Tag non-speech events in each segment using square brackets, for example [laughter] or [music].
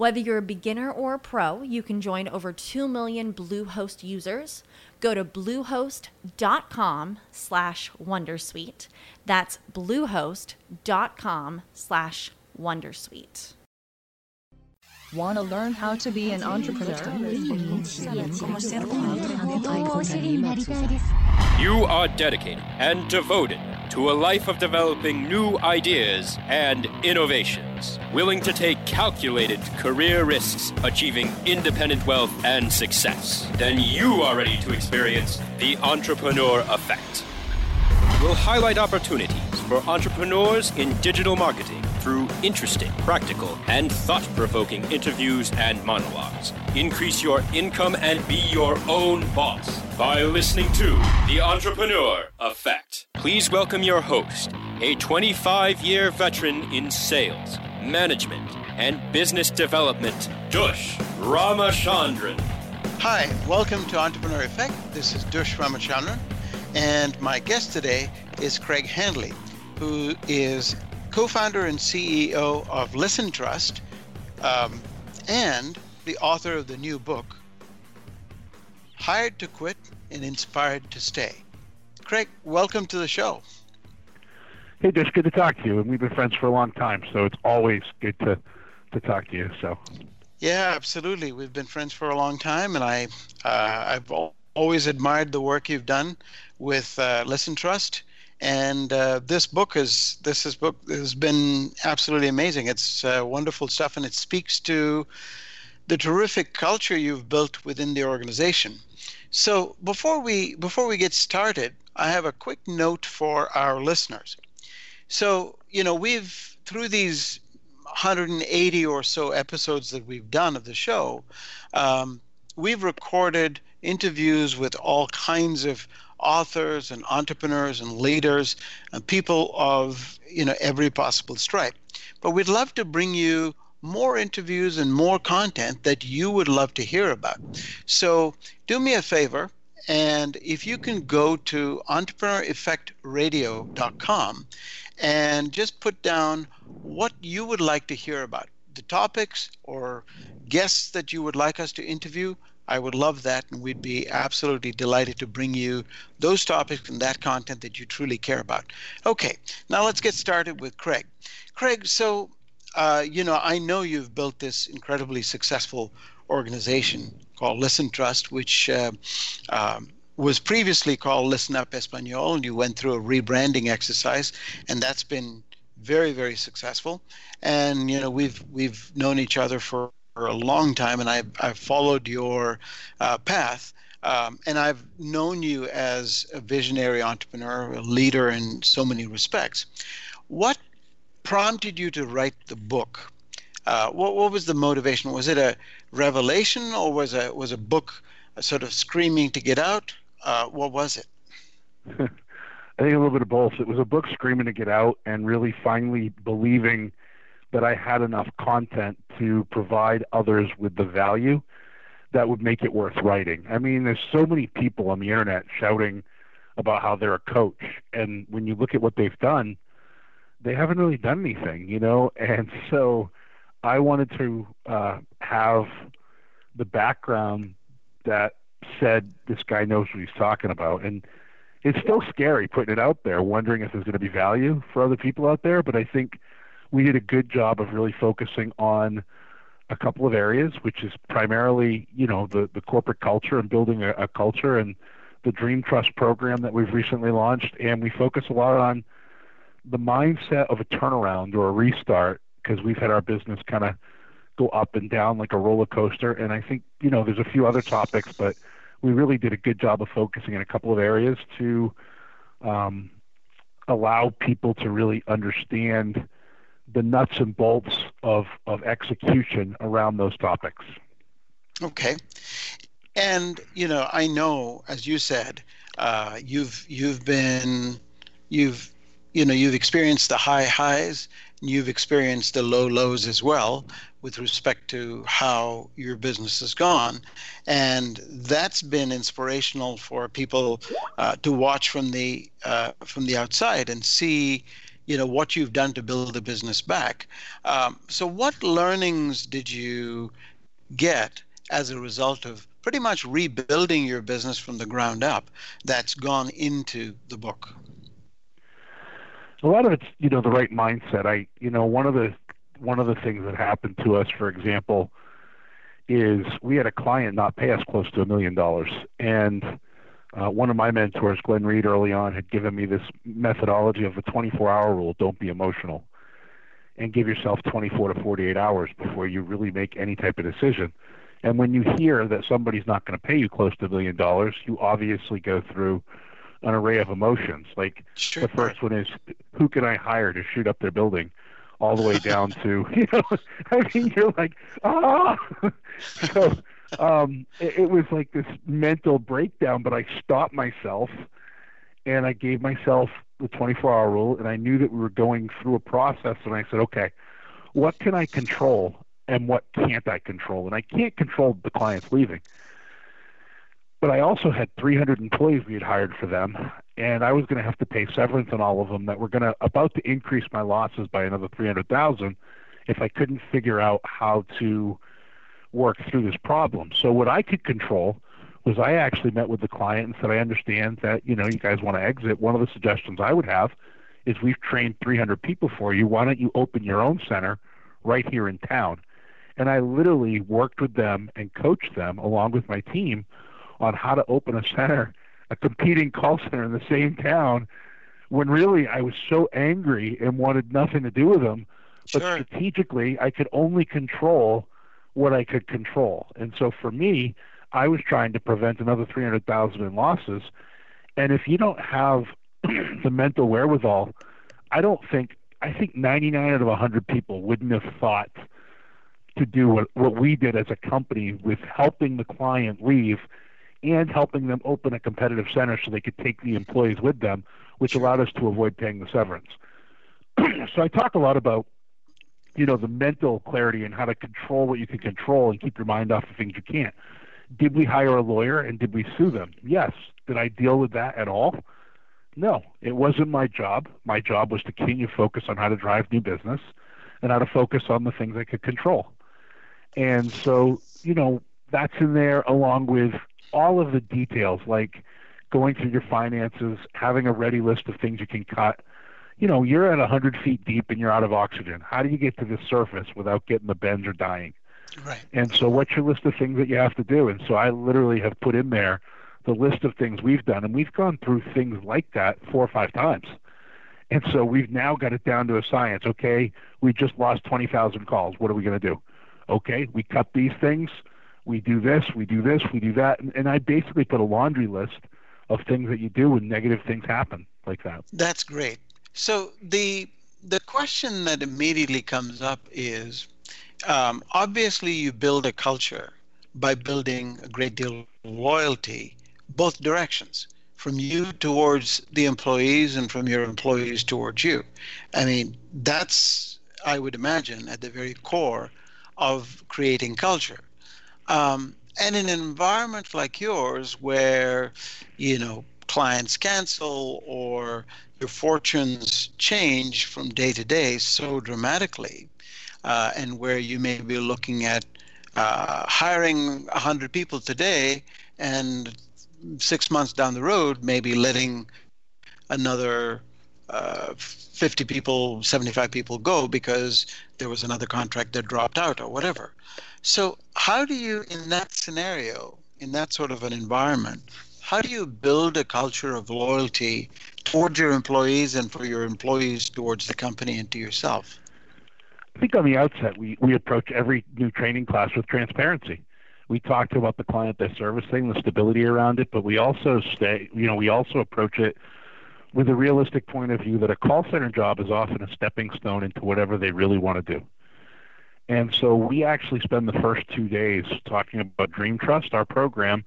Whether you're a beginner or a pro, you can join over 2 million Bluehost users. Go to bluehost.com slash wondersuite. That's bluehost.com slash wondersuite. Want to learn how to be an entrepreneur? You are dedicated and devoted to a life of developing new ideas and innovations, willing to take calculated career risks, achieving independent wealth and success, then you are ready to experience the entrepreneur effect. We'll highlight opportunities for entrepreneurs in digital marketing through interesting, practical, and thought provoking interviews and monologues. Increase your income and be your own boss by listening to The Entrepreneur Effect. Please welcome your host, a 25 year veteran in sales, management, and business development, Dush Ramachandran. Hi, welcome to Entrepreneur Effect. This is Dush Ramachandran, and my guest today is Craig Handley, who is co founder and CEO of Listen Trust, um, and the author of the new book, Hired to Quit and Inspired to Stay. Craig, welcome to the show. Hey, Dush, good to talk to you. And we've been friends for a long time, so it's always good to, to talk to you. So. Yeah, absolutely. We've been friends for a long time, and I uh, I've always admired the work you've done with uh, Listen Trust and uh, this book is this is book has been absolutely amazing. It's uh, wonderful stuff, and it speaks to the terrific culture you've built within the organization. So before we before we get started, I have a quick note for our listeners. So you know we've through these 180 or so episodes that we've done of the show, um, we've recorded interviews with all kinds of authors and entrepreneurs and leaders and people of you know every possible stripe. But we'd love to bring you more interviews and more content that you would love to hear about. So do me a favor, and if you can go to entrepreneureffectradio.com and just put down what you would like to hear about, the topics or guests that you would like us to interview, I would love that, and we'd be absolutely delighted to bring you those topics and that content that you truly care about. Okay, now let's get started with Craig. Craig, so uh, you know, I know you've built this incredibly successful organization called Listen Trust, which uh, um, was previously called Listen Up Espanol, and you went through a rebranding exercise, and that's been very, very successful. And you know, we've we've known each other for for a long time, and I've, I've followed your uh, path. Um, and I've known you as a visionary entrepreneur, a leader in so many respects. What prompted you to write the book? Uh, what what was the motivation? Was it a revelation, or was a was a book a sort of screaming to get out? Uh, what was it? [laughs] I think a little bit of both. It was a book screaming to get out, and really finally believing that I had enough content to provide others with the value that would make it worth writing. I mean, there's so many people on the internet shouting about how they're a coach, and when you look at what they've done, they haven't really done anything, you know. [laughs] And so, I wanted to uh, have the background that said this guy knows what he's talking about, and it's still scary putting it out there, wondering if there's going to be value for other people out there. But I think we did a good job of really focusing on a couple of areas, which is primarily, you know, the, the corporate culture and building a, a culture and the Dream Trust program that we've recently launched. And we focus a lot on the mindset of a turnaround or a restart because we've had our business kind of go up and down like a roller coaster. And I think, you know, there's a few other topics, but we really did a good job of focusing in a couple of areas to um, allow people to really understand the nuts and bolts of, of execution around those topics. Okay. And you know, I know, as you said, uh, you've you've been you've you know you've experienced the high highs and you've experienced the low lows as well with respect to how your business has gone. And that's been inspirational for people uh, to watch from the uh, from the outside and see you know what you've done to build the business back. Um, so what learnings did you get as a result of pretty much rebuilding your business from the ground up that's gone into the book a lot of it's you know the right mindset. I you know one of the one of the things that happened to us, for example, is we had a client not pay us close to a million dollars, and uh, one of my mentors, Glenn Reed, early on had given me this methodology of the 24-hour rule: don't be emotional, and give yourself 24 to 48 hours before you really make any type of decision. And when you hear that somebody's not going to pay you close to a million dollars, you obviously go through an array of emotions. Like sure. the first one is who can I hire to shoot up their building, all the way [laughs] down to [laughs] you know, I mean you're like ah. [laughs] so um, it, it was like this mental breakdown, but I stopped myself and I gave myself the 24 hour rule, and I knew that we were going through a process, and I said, okay, what can I control and what can't I control? And I can't control the clients leaving but I also had 300 employees we had hired for them, and I was going to have to pay severance on all of them that were going to about to increase my losses by another 300,000 if I couldn't figure out how to work through this problem. So what I could control was I actually met with the client and said, I understand that you know you guys want to exit. One of the suggestions I would have is we've trained 300 people for you. Why don't you open your own center right here in town? And I literally worked with them and coached them along with my team on how to open a center, a competing call center in the same town, when really I was so angry and wanted nothing to do with them. But Sure. strategically, I could only control what I could control. And so for me, I was trying to prevent another 300,000 in losses. And if you don't have [clears throat] the mental wherewithal, I don't think I think 99 out of 100 people wouldn't have thought to do what, what we did as a company with helping the client leave and helping them open a competitive center so they could take the employees with them, which allowed us to avoid paying the severance. [clears throat] so I talk a lot about you know the mental clarity and how to control what you can control and keep your mind off of things you can't. Did we hire a lawyer and did we sue them? Yes. Did I deal with that at all? No, it wasn't my job. My job was to continue to focus on how to drive new business and how to focus on the things I could control. And so, you know, that's in there along with all of the details like going through your finances, having a ready list of things you can cut. You know, you're at 100 feet deep and you're out of oxygen. How do you get to the surface without getting the bends or dying? Right. And so, what's your list of things that you have to do? And so, I literally have put in there the list of things we've done, and we've gone through things like that four or five times. And so, we've now got it down to a science. Okay, we just lost 20,000 calls. What are we going to do? Okay, we cut these things. We do this, we do this, we do that. And, and I basically put a laundry list of things that you do when negative things happen like that. That's great. So the the question that immediately comes up is, um, obviously you build a culture by building a great deal of loyalty both directions from you towards the employees and from your employees towards you i mean that's i would imagine at the very core of creating culture um, and in an environment like yours where you know clients cancel or your fortunes change from day to day so dramatically uh, and where you may be looking at uh, hiring 100 people today and six months down the road maybe letting another uh, 50 people 75 people go because there was another contract that dropped out or whatever so how do you in that scenario in that sort of an environment how do you build a culture of loyalty towards your employees and for your employees towards the company and to yourself I think on the outset, we, we approach every new training class with transparency. We talk about the client they're servicing, the stability around it, but we also stay, you know, we also approach it with a realistic point of view that a call center job is often a stepping stone into whatever they really want to do. And so we actually spend the first two days talking about Dream Trust, our program,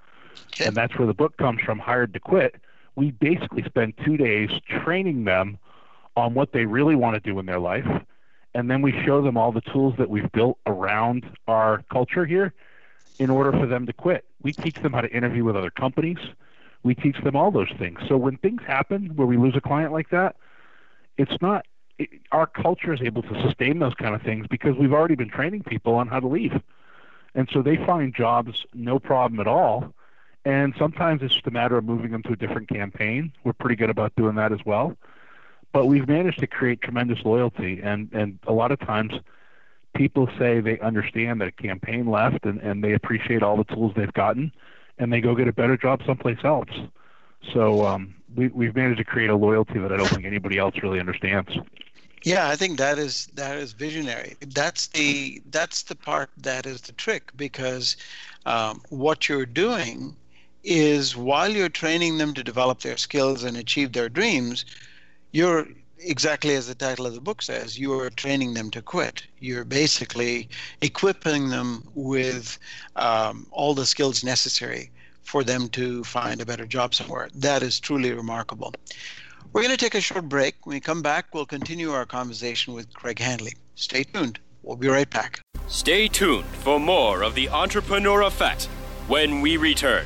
okay. and that's where the book comes from, Hired to Quit. We basically spend two days training them on what they really want to do in their life and then we show them all the tools that we've built around our culture here in order for them to quit. We teach them how to interview with other companies. We teach them all those things. So when things happen where we lose a client like that, it's not it, our culture is able to sustain those kind of things because we've already been training people on how to leave. And so they find jobs no problem at all. And sometimes it's just a matter of moving them to a different campaign. We're pretty good about doing that as well but we've managed to create tremendous loyalty and and a lot of times people say they understand that a campaign left and, and they appreciate all the tools they've gotten and they go get a better job someplace else so um, we, we've managed to create a loyalty that i don't think anybody else really understands yeah i think that is that is visionary that's the that's the part that is the trick because um, what you're doing is while you're training them to develop their skills and achieve their dreams you're exactly as the title of the book says, you are training them to quit. You're basically equipping them with um, all the skills necessary for them to find a better job somewhere. That is truly remarkable. We're going to take a short break. When we come back, we'll continue our conversation with Craig Handley. Stay tuned. We'll be right back. Stay tuned for more of the Entrepreneur Effect when we return.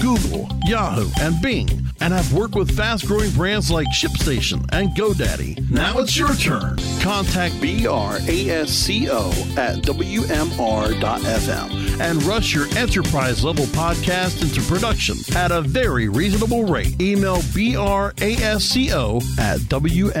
Google, Yahoo, and Bing, and have worked with fast growing brands like ShipStation and GoDaddy. Now it's your turn. Contact BRASCO at WMR.fm and rush your enterprise level podcast into production at a very reasonable rate. Email brasco at wmr.fm.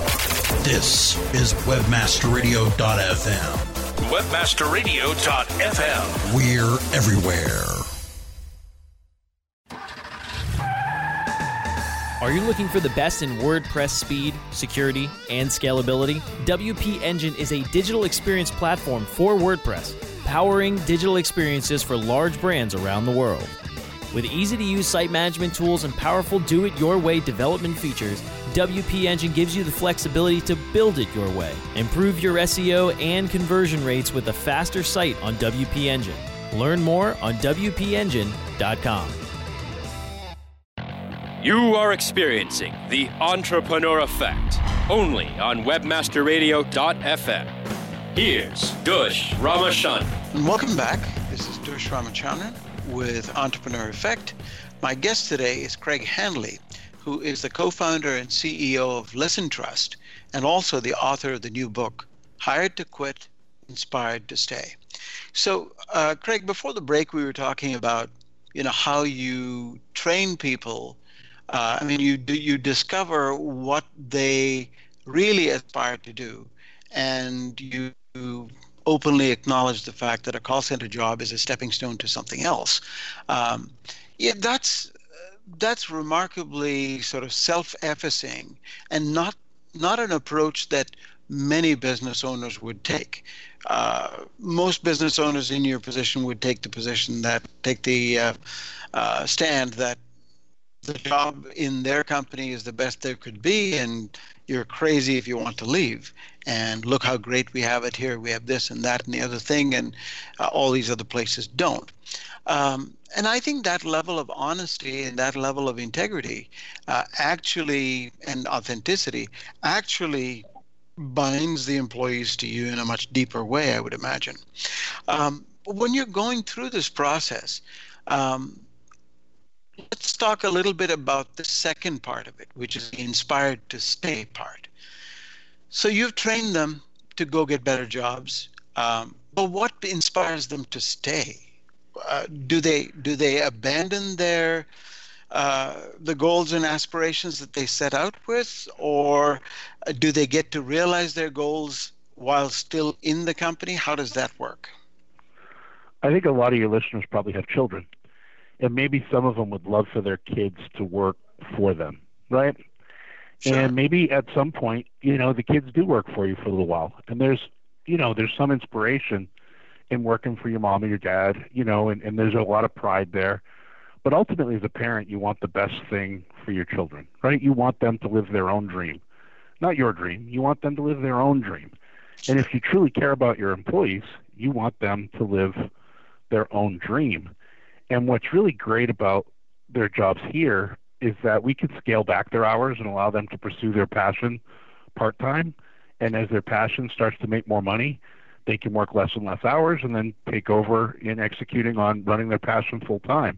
This is WebmasterRadio.fm. WebmasterRadio.fm. We're everywhere. Are you looking for the best in WordPress speed, security, and scalability? WP Engine is a digital experience platform for WordPress, powering digital experiences for large brands around the world. With easy to use site management tools and powerful do it your way development features, WP Engine gives you the flexibility to build it your way. Improve your SEO and conversion rates with a faster site on WP Engine. Learn more on WPEngine.com. You are experiencing the entrepreneur effect only on webmasterradio.fm. Here's Dush Ramachandran. Welcome back. This is Dush Ramachandran with Entrepreneur Effect. My guest today is Craig Handley, who is the co founder and CEO of Listen Trust and also the author of the new book, Hired to Quit, Inspired to Stay. So, uh, Craig, before the break, we were talking about you know how you train people uh, I mean, you do you discover what they really aspire to do, and you openly acknowledge the fact that a call center job is a stepping stone to something else. Um, yeah, that's that's remarkably sort of self-effacing and not not an approach that many business owners would take. Uh, most business owners in your position would take the position that take the uh, uh, stand that the job in their company is the best there could be and you're crazy if you want to leave. And look how great we have it here. We have this and that and the other thing and uh, all these other places don't. Um, and i think that level of honesty and that level of integrity uh, actually and authenticity actually binds the employees to you in a much deeper way i would imagine. Um, when you're going through this process um, let's talk a little bit about the second part of it, which is the inspired to stay part. So you've trained them to go get better jobs, um, but what inspires them to stay? Uh, do they do they abandon their uh, the goals and aspirations that they set out with, or do they get to realize their goals while still in the company? How does that work? I think a lot of your listeners probably have children and maybe some of them would love for their kids to work for them, right? Sure. And maybe at some point, you know, the kids do work for you for a little while, and there's, you know, there's some inspiration in working for your mom or your dad, you know, and, and there's a lot of pride there. But ultimately, as a parent, you want the best thing for your children, right? You want them to live their own dream, not your dream. You want them to live their own dream. And if you truly care about your employees, you want them to live their own dream. And what's really great about their jobs here is that we can scale back their hours and allow them to pursue their passion part time. And as their passion starts to make more money, they can work less and less hours and then take over in executing on running their passion full time.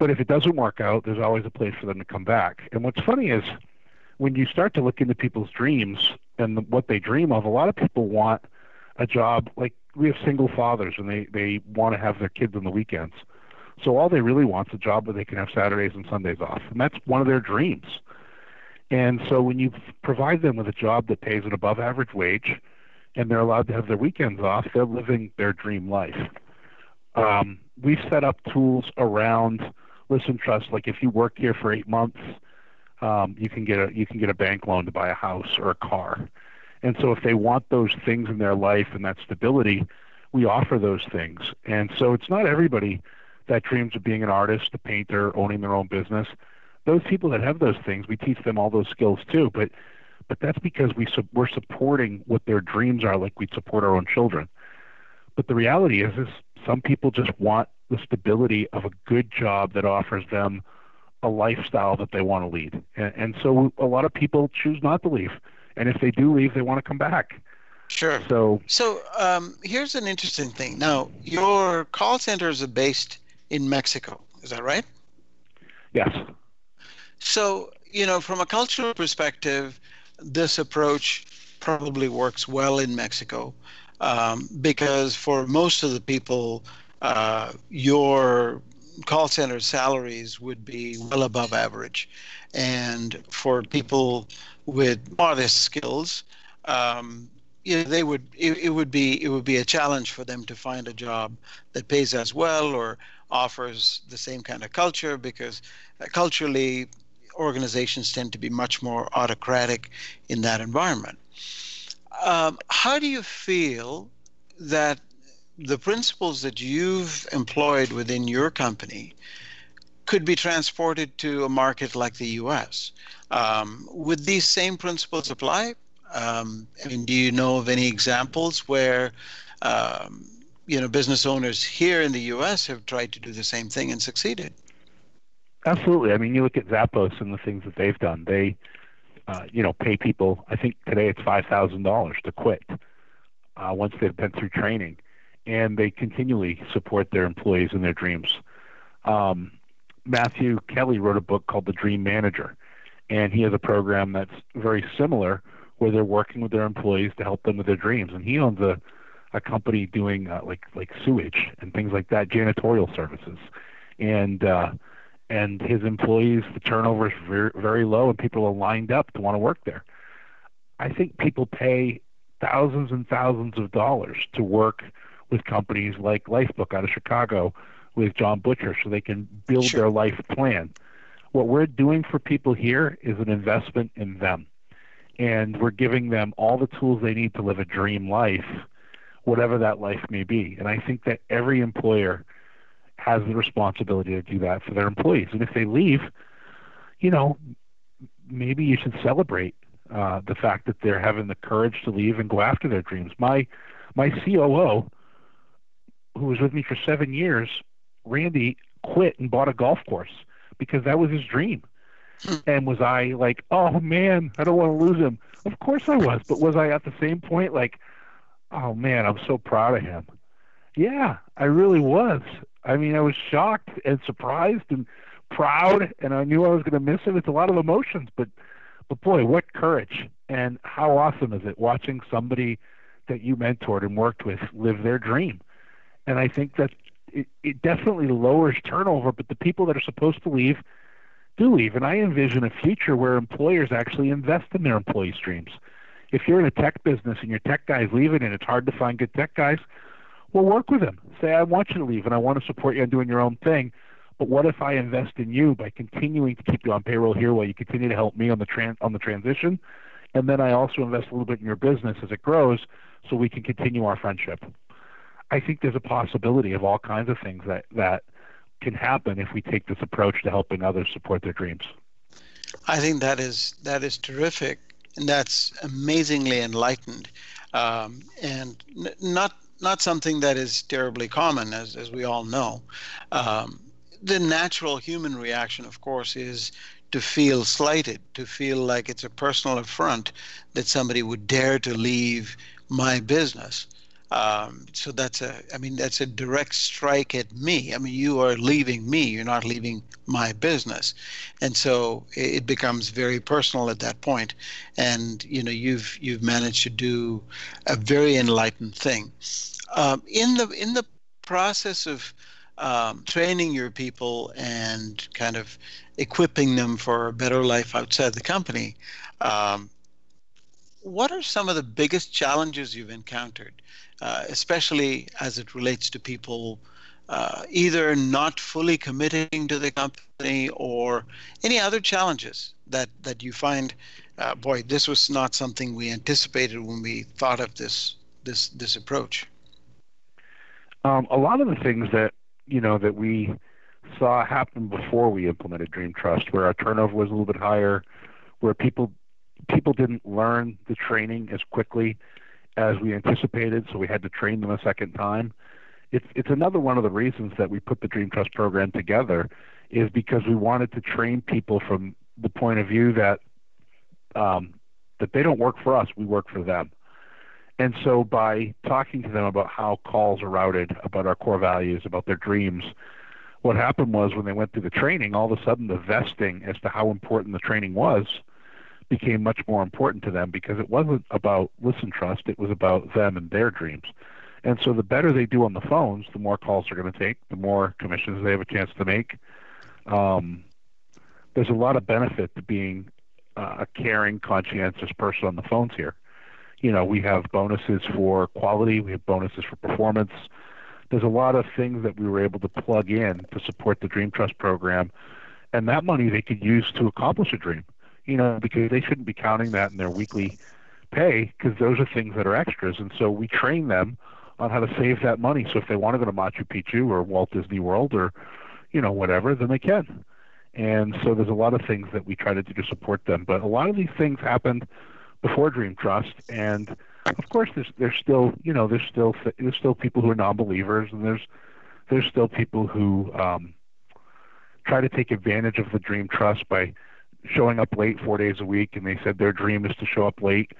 But if it doesn't work out, there's always a place for them to come back. And what's funny is when you start to look into people's dreams and the, what they dream of, a lot of people want a job like we have single fathers and they, they want to have their kids on the weekends. So all they really want is a job where they can have Saturdays and Sundays off, and that's one of their dreams. And so when you provide them with a job that pays an above average wage, and they're allowed to have their weekends off, they're living their dream life. Um, we've set up tools around Listen Trust. Like if you work here for eight months, um, you can get a you can get a bank loan to buy a house or a car. And so if they want those things in their life and that stability, we offer those things. And so it's not everybody that dreams of being an artist, a painter, owning their own business. Those people that have those things, we teach them all those skills too. But but that's because we su- we're supporting what their dreams are, like we support our own children. But the reality is, is some people just want the stability of a good job that offers them a lifestyle that they want to lead. And, and so a lot of people choose not to leave. And if they do leave, they want to come back. Sure. So, so um, here's an interesting thing. Now, your call centers are based in Mexico. Is that right? Yes. So, you know, from a cultural perspective, this approach probably works well in Mexico um, because for most of the people, uh, your call center salaries would be well above average. And for people with modest skills, um, you know, they would it, it, would be it would be a challenge for them to find a job that pays as well or offers the same kind of culture because uh, culturally organizations tend to be much more autocratic in that environment. Um, how do you feel that the principles that you've employed within your company could be transported to a market like the US? Um, would these same principles apply? Um, I mean, do you know of any examples where um, you know business owners here in the U.S. have tried to do the same thing and succeeded. Absolutely. I mean, you look at Zappos and the things that they've done. They, uh, you know, pay people. I think today it's five thousand dollars to quit uh, once they've been through training, and they continually support their employees in their dreams. Um, Matthew Kelly wrote a book called The Dream Manager, and he has a program that's very similar where they're working with their employees to help them with their dreams. And he owns a a company doing uh, like like sewage and things like that, janitorial services, and uh, and his employees the turnover is very very low, and people are lined up to want to work there. I think people pay thousands and thousands of dollars to work with companies like Lifebook out of Chicago with John Butcher so they can build sure. their life plan. What we're doing for people here is an investment in them. And we're giving them all the tools they need to live a dream life, whatever that life may be. And I think that every employer has the responsibility to do that for their employees. And if they leave, you know, maybe you should celebrate uh, the fact that they're having the courage to leave and go after their dreams. My my COO, who was with me for seven years, Randy quit and bought a golf course because that was his dream. Hmm. and was I like, oh man, I don't want to lose him? Of course I was, but was I at the same point like, oh man, I'm so proud of him? Yeah, I really was. I mean, I was shocked and surprised and proud, and I knew I was going to miss him. It's a lot of emotions, but but boy, what courage and how awesome is it watching somebody that you mentored and worked with live their dream? And I think that it, it definitely lowers turnover, but the people that are supposed to leave do leave. And I envision a future where employers actually invest in their employees' dreams. If you're in a tech business and your tech guy's leaving and it's hard to find good tech guys, well, work with them. Say, I want you to leave and I want to support you on doing your own thing. But what if I invest in you by continuing to keep you on payroll here while you continue to help me on the tran- on the transition, and then I also invest a little bit in your business as it grows, so we can continue our friendship. I think there's a possibility of all kinds of things that that can happen if we take this approach to helping others support their dreams. I think that is that is terrific, and that's amazingly enlightened, um, and n- not not something that is terribly common, as as we all know. Um, the natural human reaction, of course, is to feel slighted, to feel like it's a personal affront that somebody would dare to leave my business. Um, so that's a, I mean, that's a direct strike at me. I mean, you are leaving me. You're not leaving my business, and so it becomes very personal at that point. And you know, you've you've managed to do a very enlightened thing. Um, in the in the process of um, training your people and kind of equipping them for a better life outside the company. Um, what are some of the biggest challenges you've encountered? uh, especially as it relates to people uh, either not fully committing to the company or any other challenges that, that you find, uh, boy, this was not something we anticipated when we thought of this this this approach. Um, a lot of the things that you know that we saw happen before we implemented Dream Trust, where our turnover was a little bit higher, where people people didn't learn the training as quickly as we anticipated, so we had to train them a second time. It's it's another one of the reasons that we put the Dream Trust program together, is because we wanted to train people from the point of view that um, that they don't work for us, we work for them. And so by talking to them about how calls are routed, about our core values, about their dreams, what happened was when they went through the training, all of a sudden the vesting as to how important the training was became much more important to them because it wasn't about listen trust, it was about them and their dreams. And so the better they do on the phones, the more calls they're going to take, the more commissions they have a chance to make. Um, there's a lot of benefit to being uh, a caring, conscientious person on the phones here. You know, we have bonuses for quality, we have bonuses for performance. There's a lot of things that we were able to plug in to support the Dream Trust program, and that money they could use to accomplish a dream you know, because they shouldn't be counting that in their weekly pay because those are things that are extras. And so we train them on how to save that money. So if they want to go to Machu Picchu or Walt Disney World or, you know, whatever, then they can. And so there's a lot of things that we try to do to support them. But a lot of these things happened before Dream Trust, and of course, there's there's still you know there's still there's still people who are non-believers, and there's there's still people who um, try to take advantage of the dream trust by showing up late four days a week, and they said their dream is to show up late.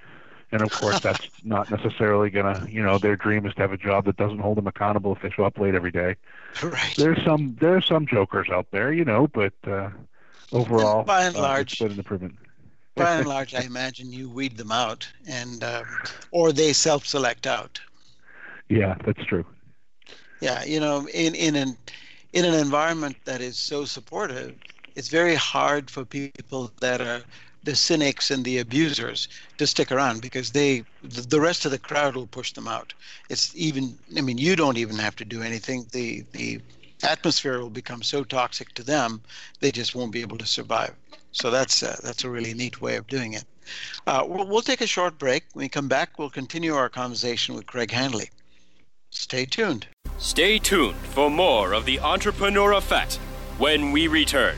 And of course, that's [laughs] not necessarily gonna, you know, their dream is to have a job that doesn't hold them accountable if they show up late every day. Right. There's some there's some jokers out there, you know, but uh, overall, by and uh, large, it's been an improvement. by and [laughs] large, I imagine you weed them out, and um, or they self-select out. Yeah, that's true. Yeah, you know, in in an in an environment that is so supportive, it's very hard for people that are the cynics and the abusers to stick around because they the rest of the crowd will push them out. It's even I mean you don't even have to do anything. The the atmosphere will become so toxic to them they just won't be able to survive. So that's uh, that's a really neat way of doing it. Uh, we'll, we'll take a short break. When we come back, we'll continue our conversation with Craig Handley. Stay tuned. Stay tuned for more of the Entrepreneur Effect when we return.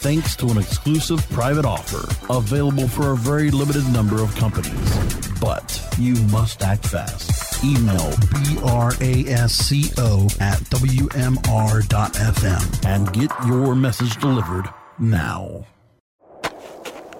thanks to an exclusive private offer available for a very limited number of companies. But you must act fast. Email brasco at wmr.fm and get your message delivered now.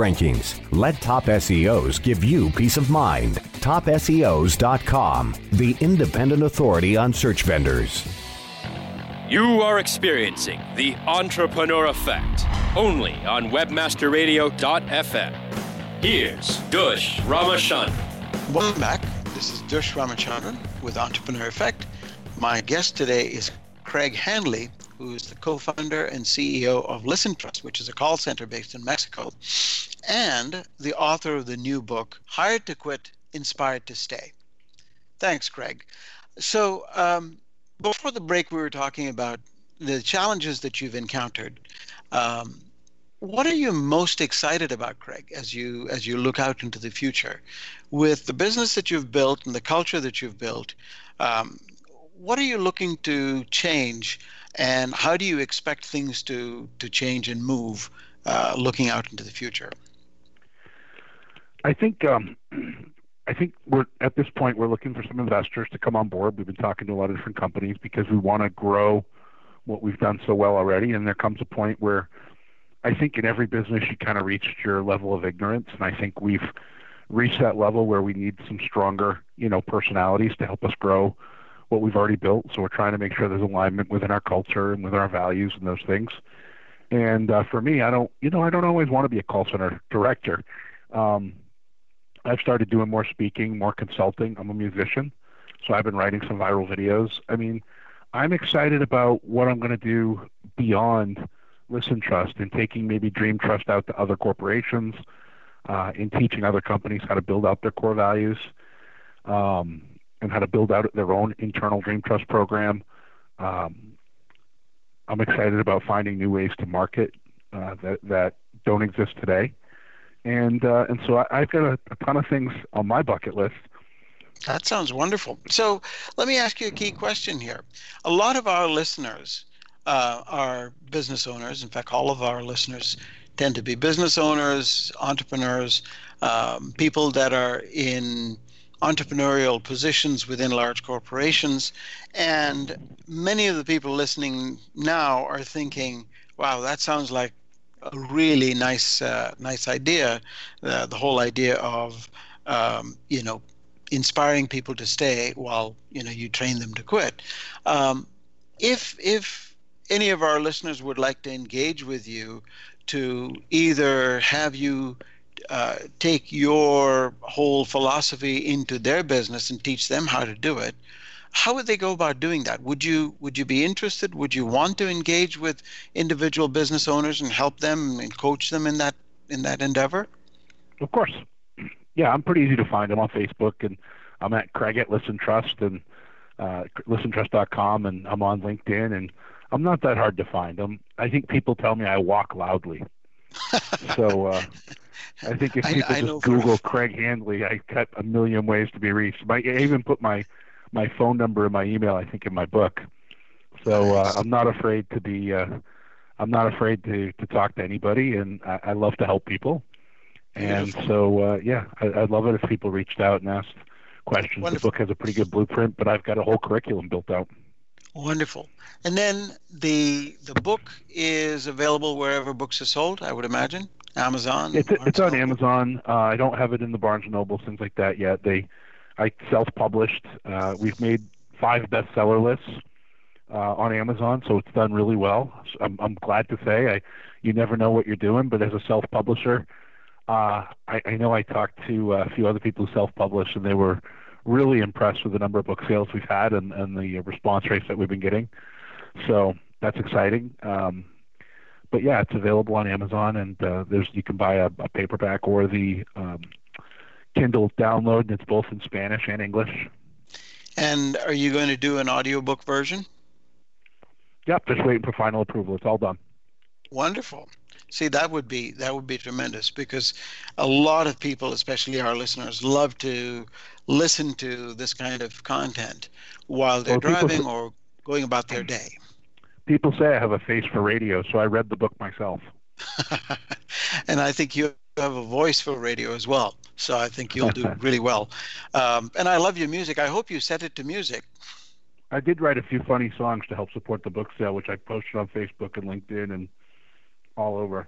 rankings. Let Top SEOs give you peace of mind. TopSEOs.com, the independent authority on search vendors. You are experiencing the Entrepreneur Effect only on WebmasterRadio.fm. Here's Dush Ramachandran. Welcome back. This is Dush Ramachandran with Entrepreneur Effect. My guest today is Craig Handley, who is the co-founder and CEO of Listen Trust, which is a call center based in Mexico, and the author of the new book, Hired to Quit, Inspired to Stay. Thanks, Craig. So um, before the break, we were talking about the challenges that you've encountered. Um, what are you most excited about, Craig, as you as you look out into the future, with the business that you've built and the culture that you've built? Um, what are you looking to change, and how do you expect things to to change and move, uh, looking out into the future? I think um, [clears throat] I think we're at this point we're looking for some investors to come on board. We've been talking to a lot of different companies because we want to grow what we've done so well already. And there comes a point where I think in every business you kind of reached your level of ignorance, and I think we've reached that level where we need some stronger, you know, personalities to help us grow what we've already built. So we're trying to make sure there's alignment within our culture and with our values and those things. And uh, for me, I don't, you know, I don't always want to be a call center director. Um, I've started doing more speaking, more consulting. I'm a musician, so I've been writing some viral videos. I mean, I'm excited about what I'm going to do beyond Listen Trust and taking maybe Dream Trust out to other corporations, uh, in teaching other companies how to build out their core values. um, and how to build out their own internal Dream Trust program. Um, I'm excited about finding new ways to market uh, that that don't exist today, and uh, and so I, have got a, a ton of things on my bucket list. That sounds wonderful. So let me ask you a key question here. A lot of our listeners uh, are business owners. In fact, all of our listeners tend to be business owners, entrepreneurs, um, people that are in entrepreneurial positions within large corporations. And many of the people listening now are thinking, wow, that sounds like a really nice, uh, nice idea. Uh, the whole idea of, um, you know, inspiring people to stay while you know you train them to quit. Um, if if any of our listeners would like to engage with you to either have you uh, take your whole philosophy into their business and teach them how to do it how would they go about doing that? Would you would you be interested? Would you want to engage with individual business owners and help them and coach them in that in that endeavor? Of course. Yeah i'm pretty easy to find. I'm on facebook and i'm at craig at listen trust and uh, listentrust.com and i'm on linkedin and i'm not that hard to find. I'm i think people tell me i walk loudly. [laughs] So uh, I think if people I, I just Google Craig Handley, I got a million ways to be reached. My, I even put my my phone number and my email, I think, in my book. So uh, I'm not afraid to be. Uh, I'm not afraid to to talk to anybody, and I, I love to help people. And so, uh, yeah, I, I'd love it if people reached out and asked questions. Wonderful. The book has a pretty good blueprint, but I've got a whole curriculum built out. Wonderful. And then the the book is available wherever books are sold, I would imagine. Amazon. It's it's on Amazon. Uh, I don't have it in the Barnes and Noble things like that yet. They I self-published. Uh, we've made five bestseller lists uh, on Amazon, so it's done really well. So I'm I'm glad to say I you never know what you're doing, but as a self-publisher, uh, I, I know I talked to a few other people who self-published, and they were really impressed with the number of book sales we've had and, and the response rates that we've been getting. So that's exciting. Um, but yeah, it's available on Amazon, and uh, there's you can buy a, a paperback or the um, Kindle download, and it's both in Spanish and English. And are you going to do an audiobook version? Yep, just waiting for final approval. It's all done. Wonderful. See, that would be that would be tremendous because a lot of people, especially our listeners, love to listen to this kind of content while they're well, driving or going about their day. People say I have a face for radio, so I read the book myself. [laughs] and I think you have a voice for radio as well. So I think you'll do [laughs] really well. Um, and I love your music. I hope you set it to music. I did write a few funny songs to help support the book sale, which I posted on Facebook and LinkedIn and all over.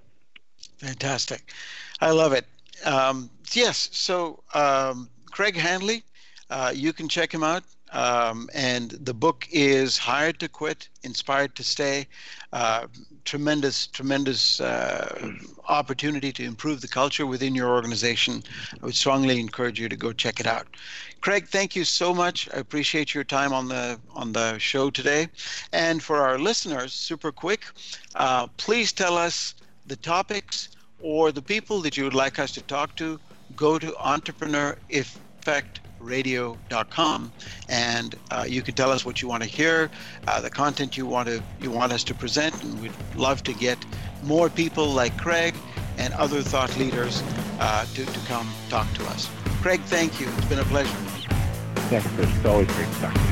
Fantastic. I love it. Um, yes. So um, Craig Handley, uh, you can check him out. Um, and the book is Hired to Quit, Inspired to Stay. Uh, tremendous, tremendous uh, opportunity to improve the culture within your organization. I would strongly encourage you to go check it out. Craig, thank you so much. I appreciate your time on the on the show today. And for our listeners, super quick, uh, please tell us the topics or the people that you would like us to talk to. Go to Entrepreneur Effect radio.com and uh, you can tell us what you want to hear uh, the content you want to you want us to present and we'd love to get more people like craig and other thought leaders uh, to, to come talk to us. Craig thank you. It's been a pleasure. Thanks it's always great to talk to you